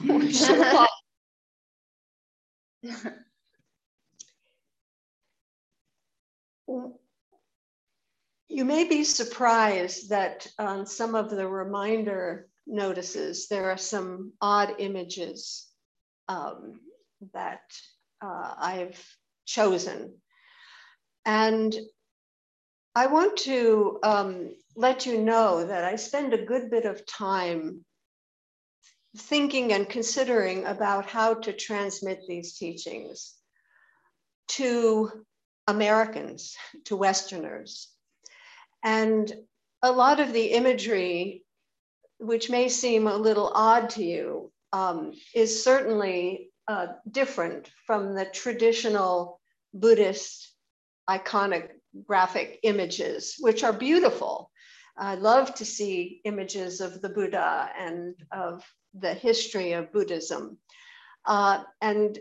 you may be surprised that on some of the reminder notices, there are some odd images um, that uh, I've chosen. And I want to um, let you know that I spend a good bit of time thinking and considering about how to transmit these teachings to Americans, to Westerners. And a lot of the imagery, which may seem a little odd to you, um, is certainly uh, different from the traditional Buddhist iconographic images, which are beautiful. I love to see images of the Buddha and of the history of Buddhism. Uh, and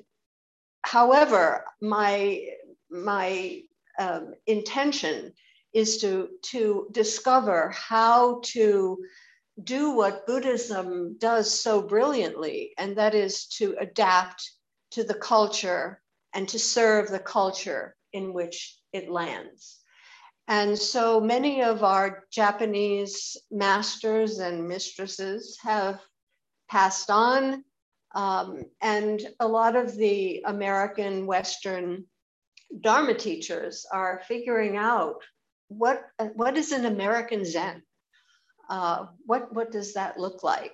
however, my, my um, intention is to, to discover how to do what Buddhism does so brilliantly, and that is to adapt to the culture and to serve the culture in which it lands. And so many of our Japanese masters and mistresses have passed on. Um, and a lot of the American Western Dharma teachers are figuring out what, what is an American Zen? Uh, what, what does that look like?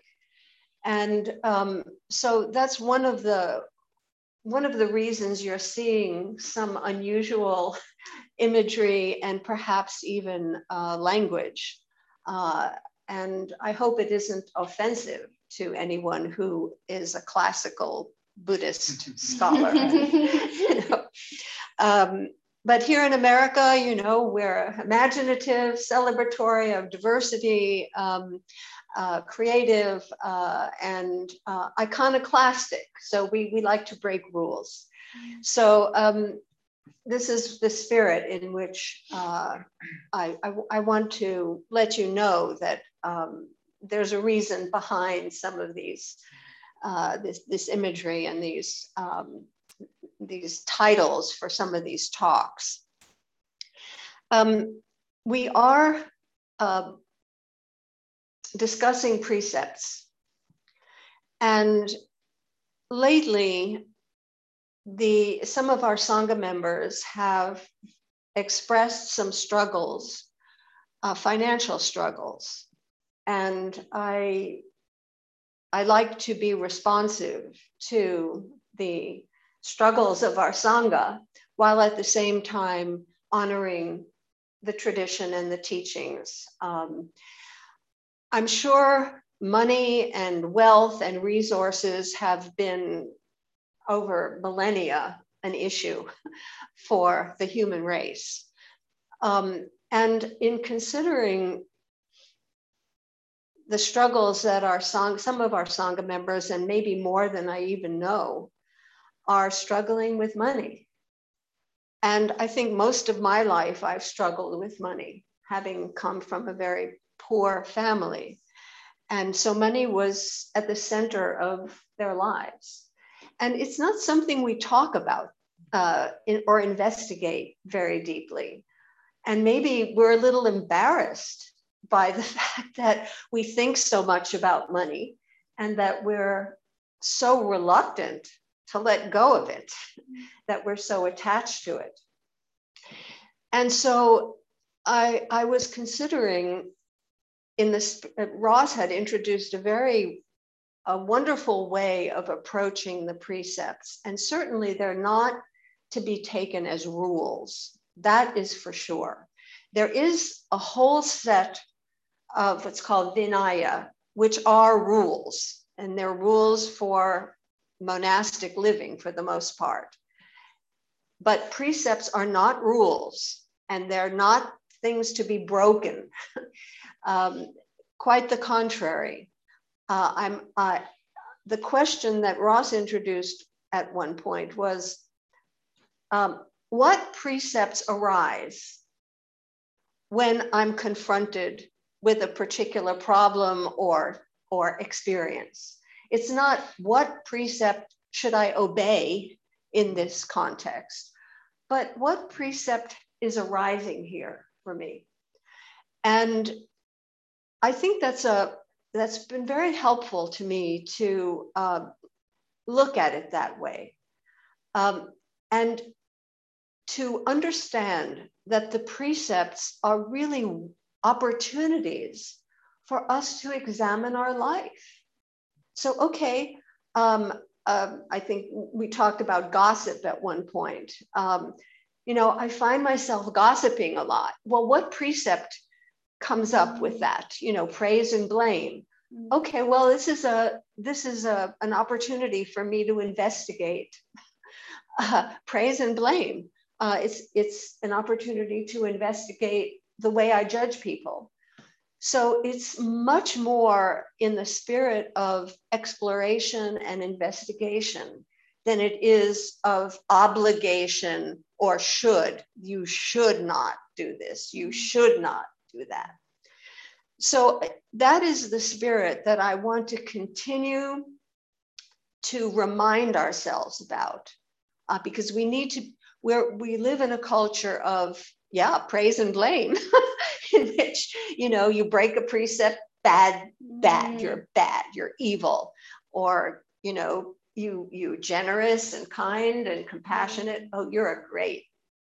And um, so that's one of the one of the reasons you're seeing some unusual imagery and perhaps even uh, language. Uh, and I hope it isn't offensive to anyone who is a classical Buddhist scholar. you know? um, but here in America, you know, we're imaginative, celebratory of diversity, um, uh, creative, uh, and uh, iconoclastic. So we, we like to break rules. So um, this is the spirit in which uh, I, I, I, want to let you know that um, there's a reason behind some of these, uh, this, this imagery and these, um, these titles for some of these talks. Um, we are uh, discussing precepts. And lately, the, some of our Sangha members have expressed some struggles, uh, financial struggles. And I, I like to be responsive to the struggles of our Sangha while at the same time honoring the tradition and the teachings. Um, I'm sure money and wealth and resources have been over millennia an issue for the human race. Um, and in considering the struggles that our song, some of our Sangha members, and maybe more than I even know, are struggling with money. And I think most of my life I've struggled with money, having come from a very poor family. And so money was at the center of their lives. And it's not something we talk about uh, in, or investigate very deeply. And maybe we're a little embarrassed by the fact that we think so much about money and that we're so reluctant to let go of it, that we're so attached to it. And so I, I was considering in this, Ross had introduced a very a wonderful way of approaching the precepts. And certainly they're not to be taken as rules. That is for sure. There is a whole set of what's called Vinaya, which are rules, and they're rules for monastic living for the most part. But precepts are not rules, and they're not things to be broken. um, quite the contrary. Uh, I'm, uh, the question that Ross introduced at one point was um, what precepts arise when I'm confronted with a particular problem or, or experience. It's not what precept should I obey in this context, but what precept is arising here for me. And I think that's a that's been very helpful to me to uh, look at it that way, um, and to understand that the precepts are really opportunities for us to examine our life. So, okay, um, uh, I think we talked about gossip at one point. Um, you know, I find myself gossiping a lot. Well, what precept comes up with that? You know, praise and blame. Mm. Okay, well, this is a this is a an opportunity for me to investigate uh, praise and blame. Uh, it's it's an opportunity to investigate the way I judge people. So it's much more in the spirit of exploration and investigation than it is of obligation or should. You should not do this. You should not do that. So that is the spirit that I want to continue to remind ourselves about uh, because we need to, where we live in a culture of, yeah, praise and blame, in which, you know, you break a precept, bad, bad, mm. you're bad, you're evil, or, you know, you you generous and kind and compassionate mm-hmm. oh you're a great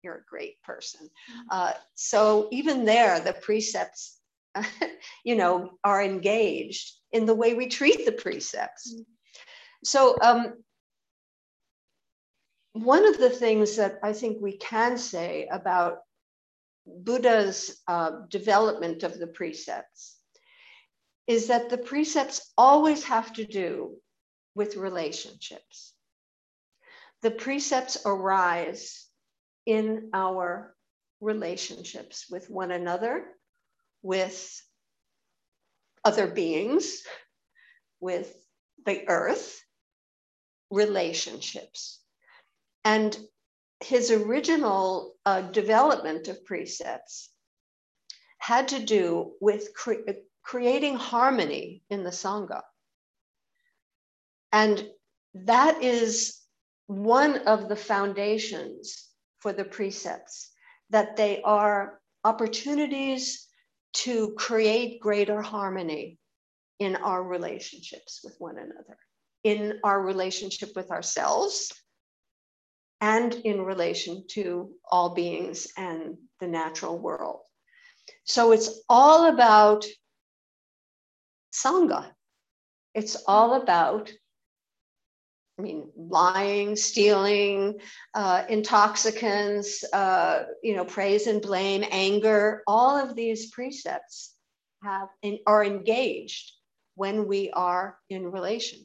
you're a great person mm-hmm. uh, so even there the precepts you know are engaged in the way we treat the precepts mm-hmm. so um, one of the things that i think we can say about buddha's uh, development of the precepts is that the precepts always have to do with relationships. The precepts arise in our relationships with one another, with other beings, with the earth, relationships. And his original uh, development of precepts had to do with cre- creating harmony in the Sangha. And that is one of the foundations for the precepts, that they are opportunities to create greater harmony in our relationships with one another, in our relationship with ourselves, and in relation to all beings and the natural world. So it's all about Sangha. It's all about I mean, lying, stealing, uh, intoxicants, uh, you know, praise and blame, anger, all of these precepts have in, are engaged when we are in relation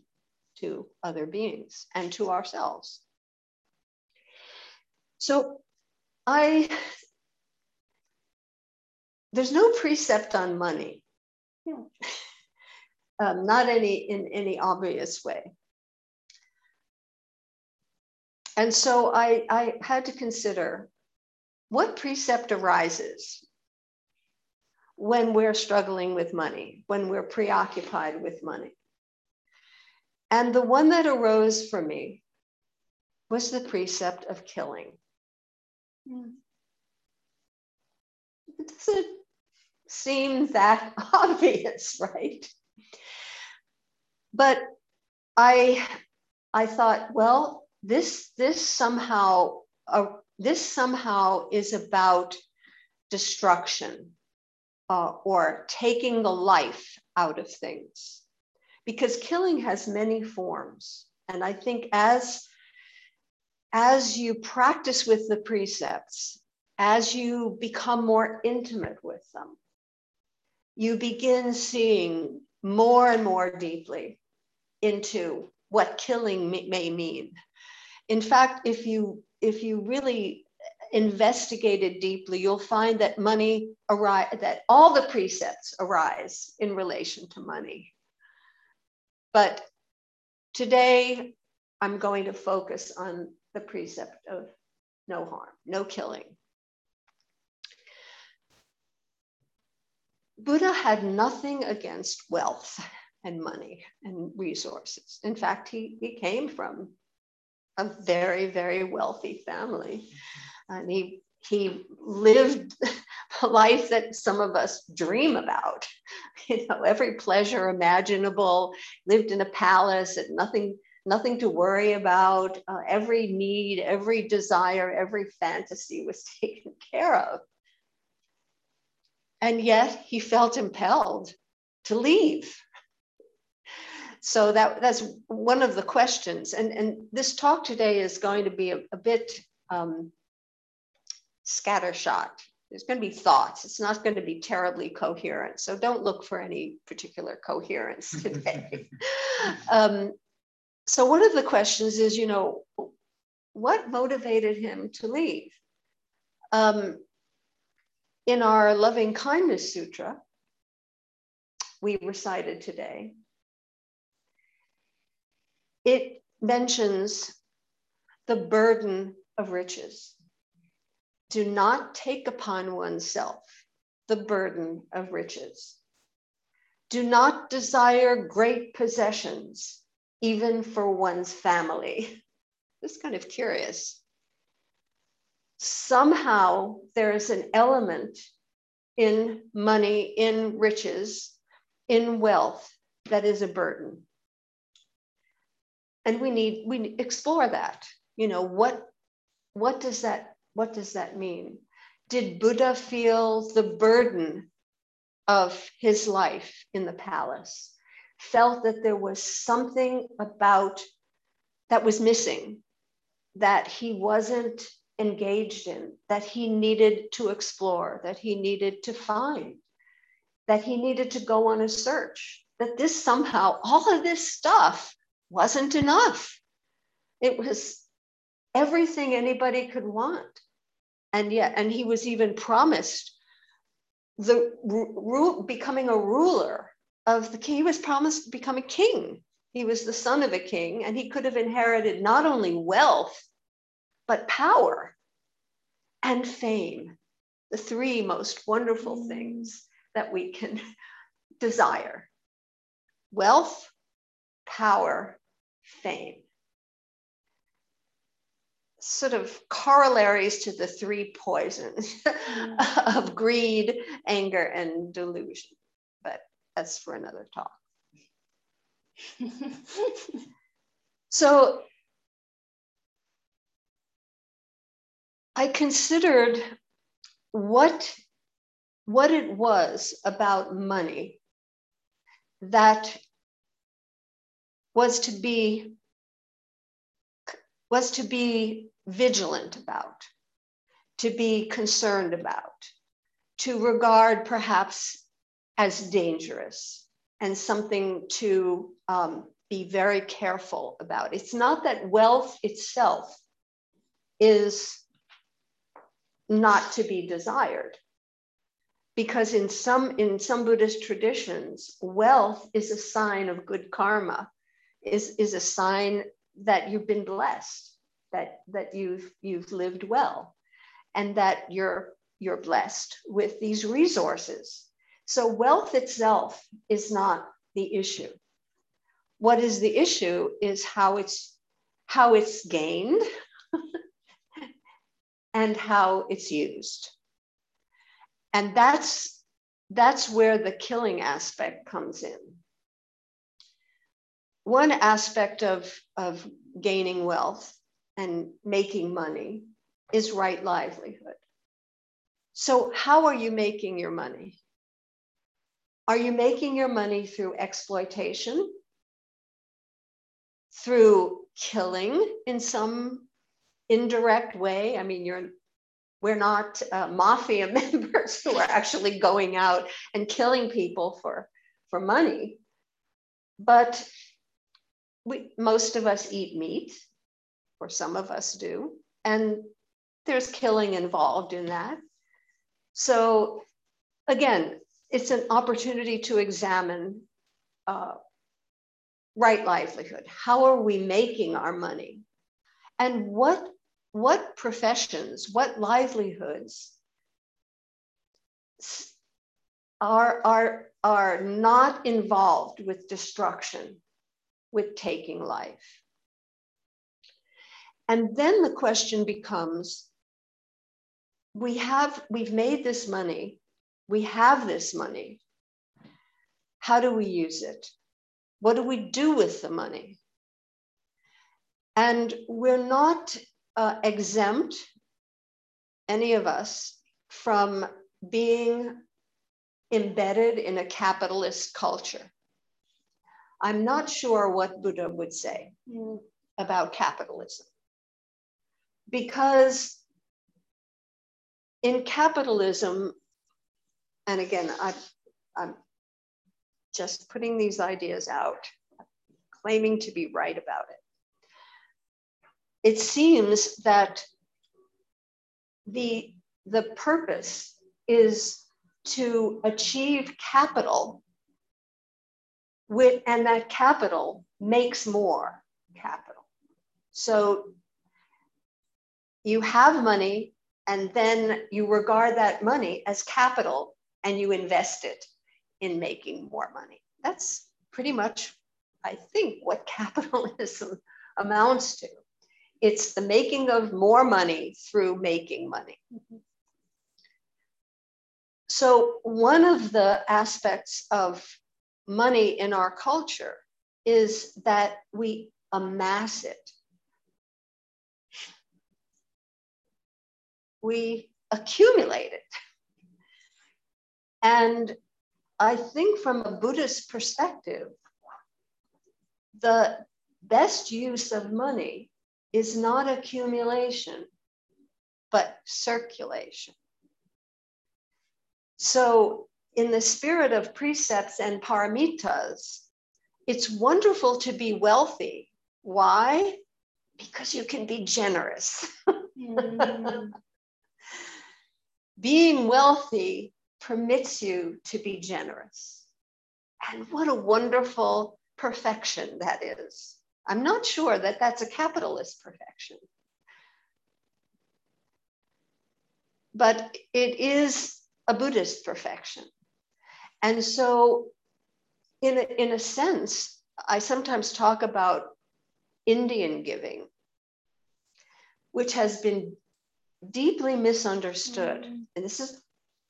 to other beings and to ourselves. So I, there's no precept on money. Yeah. um, not any in any obvious way. And so I, I had to consider what precept arises when we're struggling with money, when we're preoccupied with money. And the one that arose for me was the precept of killing. Hmm. It doesn't seem that obvious, right? But I, I thought, well, this this somehow uh, this somehow is about destruction uh, or taking the life out of things. Because killing has many forms and i think as as you practice with the precepts as you become more intimate with them you begin seeing more and more deeply into what killing may mean in fact, if you if you really investigate it deeply, you'll find that money arise that all the precepts arise in relation to money. But today I'm going to focus on the precept of no harm, no killing. Buddha had nothing against wealth. and money and resources. In fact, he, he came from a very, very wealthy family. And he he lived a life that some of us dream about. You know, every pleasure imaginable, lived in a palace, and nothing nothing to worry about. Uh, every need, every desire, every fantasy was taken care of. And yet he felt impelled to leave. So that, that's one of the questions. And, and this talk today is going to be a, a bit um, scattershot. There's going to be thoughts. It's not going to be terribly coherent. So don't look for any particular coherence today. um, so one of the questions is, you know, what motivated him to leave? Um, in our loving kindness sutra, we recited today, it mentions the burden of riches. Do not take upon oneself the burden of riches. Do not desire great possessions even for one's family. It's kind of curious. Somehow there is an element in money, in riches, in wealth that is a burden. And we need we explore that. You know, what what does that what does that mean? Did Buddha feel the burden of his life in the palace? felt that there was something about that was missing, that he wasn't engaged in, that he needed to explore, that he needed to find, that he needed to go on a search, that this somehow, all of this stuff wasn't enough. It was everything anybody could want. And yet, and he was even promised the rule becoming a ruler of the king. He was promised to become a king. He was the son of a king, and he could have inherited not only wealth, but power and fame, the three most wonderful mm. things that we can desire wealth, power, fame. Sort of corollaries to the three poisons of greed, anger, and delusion. But that's for another talk. so I considered what, what it was about money that was to be was to be vigilant about, to be concerned about, to regard perhaps as dangerous and something to um, be very careful about. It's not that wealth itself is not to be desired because in some in some buddhist traditions wealth is a sign of good karma is is a sign that you've been blessed that that you've you've lived well and that you're you're blessed with these resources so wealth itself is not the issue. What is the issue is how it's how it's gained and how it's used. And that's that's where the killing aspect comes in. One aspect of, of gaining wealth and making money is right livelihood. So, how are you making your money? Are you making your money through exploitation? Through killing in some indirect way? I mean, you're we're not uh, mafia members who are actually going out and killing people for for money but most of us eat meat or some of us do and there's killing involved in that so again it's an opportunity to examine uh, right livelihood. How are we making our money? And what, what professions, what livelihoods are, are, are not involved with destruction, with taking life. And then the question becomes we have, we've made this money, we have this money. How do we use it? What do we do with the money? And we're not uh, exempt, any of us, from being embedded in a capitalist culture. I'm not sure what Buddha would say about capitalism. Because in capitalism, and again, I, I'm just putting these ideas out, claiming to be right about it. It seems that the, the purpose is to achieve capital with, and that capital makes more capital. So you have money and then you regard that money as capital and you invest it in making more money. That's pretty much, I think, what capitalism amounts to. It's the making of more money through making money. So, one of the aspects of money in our culture is that we amass it. We accumulate it. And I think from a Buddhist perspective, the best use of money is not accumulation, but circulation. So, in the spirit of precepts and paramitas, it's wonderful to be wealthy. Why? Because you can be generous. Mm. Being wealthy permits you to be generous. And what a wonderful perfection that is. I'm not sure that that's a capitalist perfection. But it is a Buddhist perfection. And so, in a, in a sense, I sometimes talk about Indian giving, which has been deeply misunderstood. Mm-hmm. And this is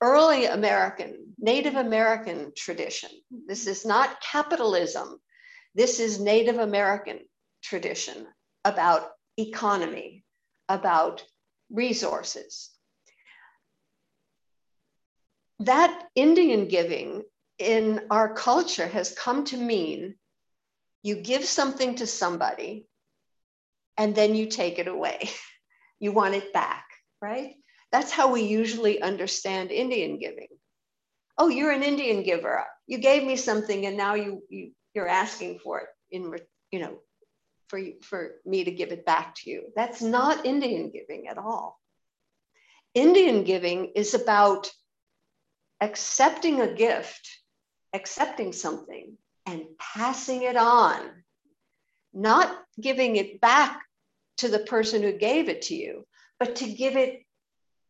early American, Native American tradition. This is not capitalism. This is Native American tradition about economy, about resources. That Indian giving in our culture has come to mean you give something to somebody and then you take it away. You want it back, right? That's how we usually understand Indian giving. Oh, you're an Indian giver. You gave me something, and now you, you you're asking for it in you know for for me to give it back to you. That's not Indian giving at all. Indian giving is about accepting a gift, accepting something, and passing it on, not giving it back to the person who gave it to you, but to give it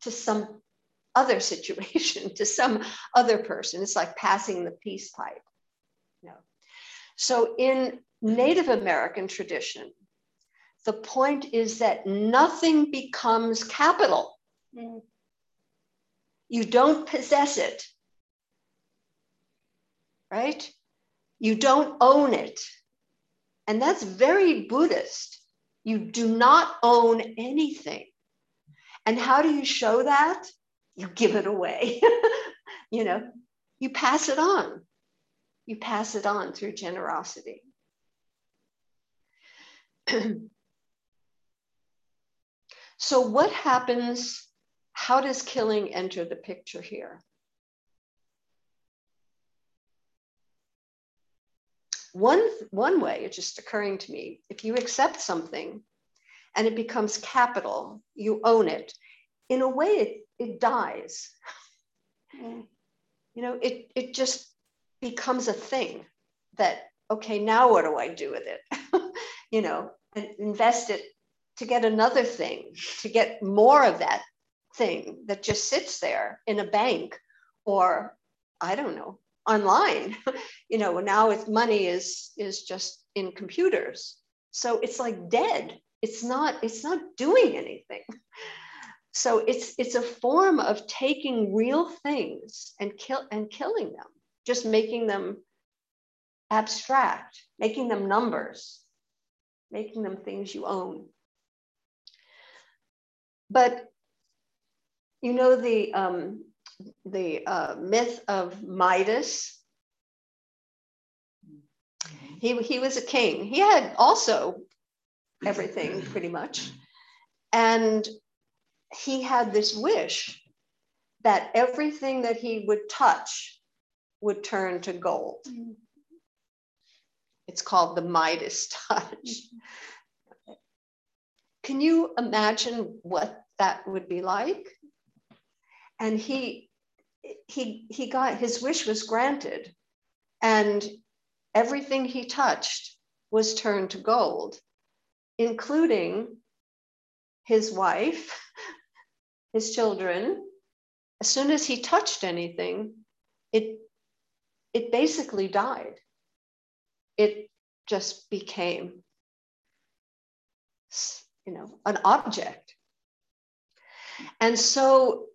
to some other situation, to some other person. It's like passing the peace pipe. Know? So in Native American tradition, the point is that nothing becomes capital. Mm. You don't possess it, right? You don't own it. And that's very Buddhist. You do not own anything. And how do you show that? You give it away. you know, you pass it on. You pass it on through generosity. so, what happens? How does killing enter the picture here? One, one way, it's just occurring to me, if you accept something and it becomes capital, you own it. In a way, it, it dies. Mm. You know, it, it just becomes a thing that, okay, now what do I do with it? you know, and invest it to get another thing, to get more of that thing that just sits there in a bank or, I don't know, online. you know, now it's money is is just in computers. So it's like dead. It's not, it's not doing anything. So it's it's a form of taking real things and kill and killing them, just making them abstract, making them numbers, making them things you own. But you know the um, the uh, myth of Midas. He, he was a king. He had also everything pretty much. And he had this wish that everything that he would touch would turn to gold. It's called the Midas touch. Can you imagine what that would be like? And he he he got his wish was granted and everything he touched was turned to gold, including his wife, his children. As soon as he touched anything, it, it basically died. It just became, you know, an object. And so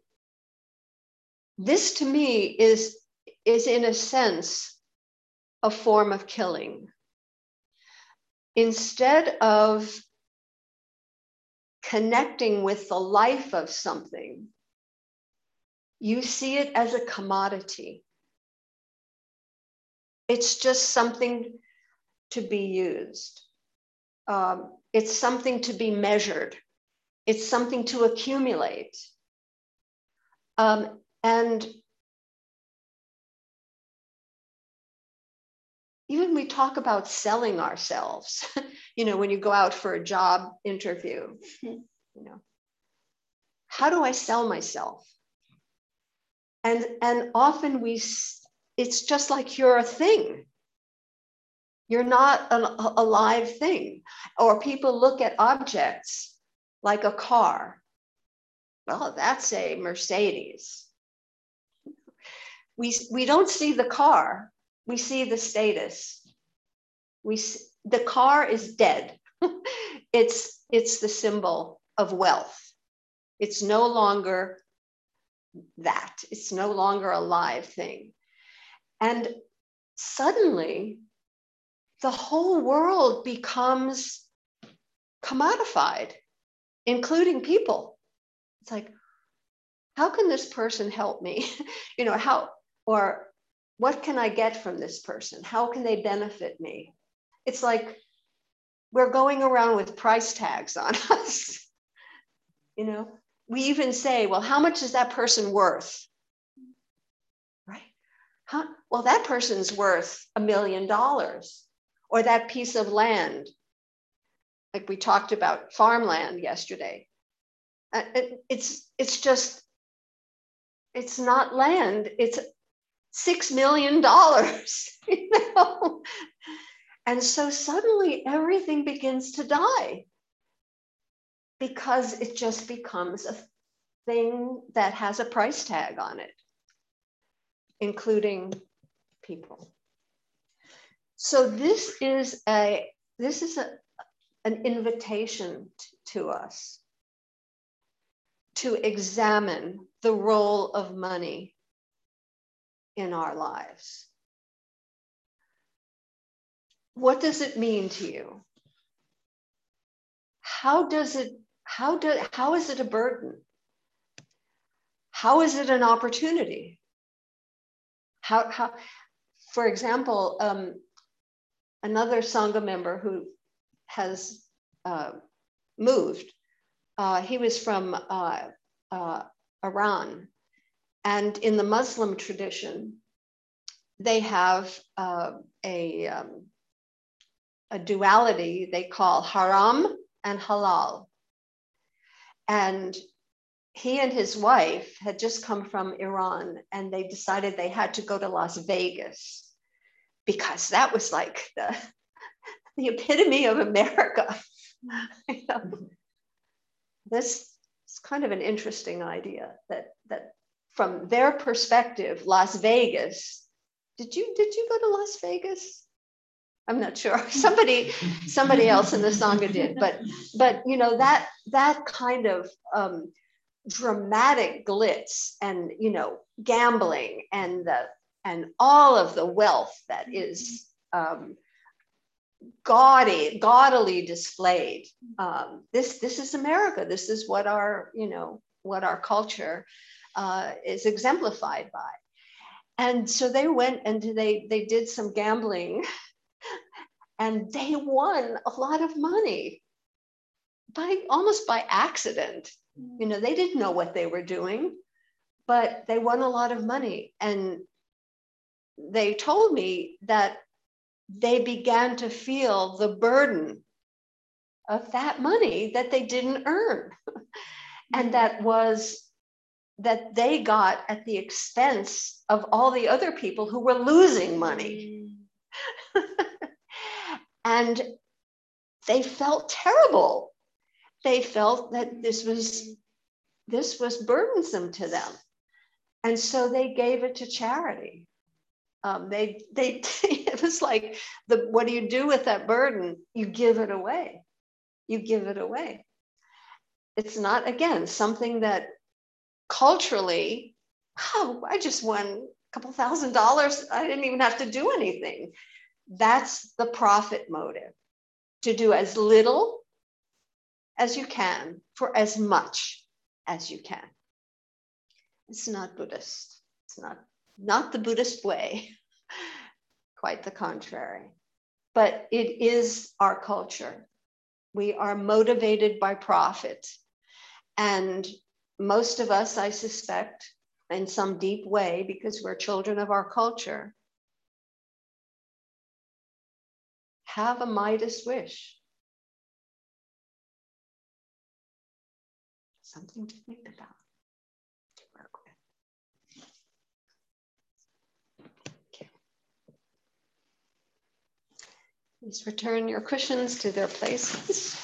this to me is, is in a sense a form of killing. Instead of connecting with the life of something, you see it as a commodity. It's just something to be used. Um, it's something to be measured. It's something to accumulate. Um, and even we talk about selling ourselves you know when you go out for a job interview you know how do i sell myself? And and often we it's just like you're a thing. You're not an, a live thing. Or people look at objects like a car. Well that's a mercedes we we don't see the car we see the status. We the car is dead. it's it's the symbol of wealth. It's no longer that. It's no longer a live thing. And suddenly the whole world becomes commodified, including people. It's like, how can this person help me? you know, how, or what can I get from this person? How can they benefit me? It's like we're going around with price tags on us. you know, we even say, well, how much is that person worth? Right? Huh? Well, that person's worth a million dollars, or that piece of land. Like we talked about farmland yesterday. Uh, it's it's just it's not land. It's six million dollars, you know. And so suddenly everything begins to die because it just becomes a thing that has a price tag on it, including people. So this is a this is a, an invitation to us to examine the role of money in our lives. What does it mean to you? How does it, how do, how is it a burden? How is it an opportunity? How, how for example, um, another Sangha member who has uh, moved, uh, he was from uh, uh Iran and in the Muslim tradition, they have uh, a, um, a duality they call haram and halal. And he and his wife had just come from Iran and they decided they had to go to Las Vegas because that was like the, the epitome of America. you know? This is kind of an interesting idea that, that from their perspective, Las Vegas did you did you go to Las Vegas? I'm not sure. Somebody somebody else in the sangha did, but but you know that that kind of um, dramatic glitz and you know gambling and the and all of the wealth that is um, gaudy, gaudily displayed. Um, this this is America. This is what our you know what our culture uh, is exemplified by. And so they went and they they did some gambling, and they won a lot of money by almost by accident. You know, they didn't know what they were doing, but they won a lot of money. And they told me that they began to feel the burden of that money that they didn't earn. and that was that they got at the expense of all the other people who were losing money. and they felt terrible. They felt that this was this was burdensome to them. And so they gave it to charity. Um, they they it was like the what do you do with that burden? You give it away. You give it away. It's not again something that culturally, oh, I just won a couple thousand dollars. I didn't even have to do anything. That's the profit motive to do as little as you can for as much as you can. It's not Buddhist. It's not, not the Buddhist way, quite the contrary. But it is our culture. We are motivated by profit. And most of us, I suspect, in some deep way, because we're children of our culture, have a Midas wish. Something to think about. To work with. Please return your cushions to their places.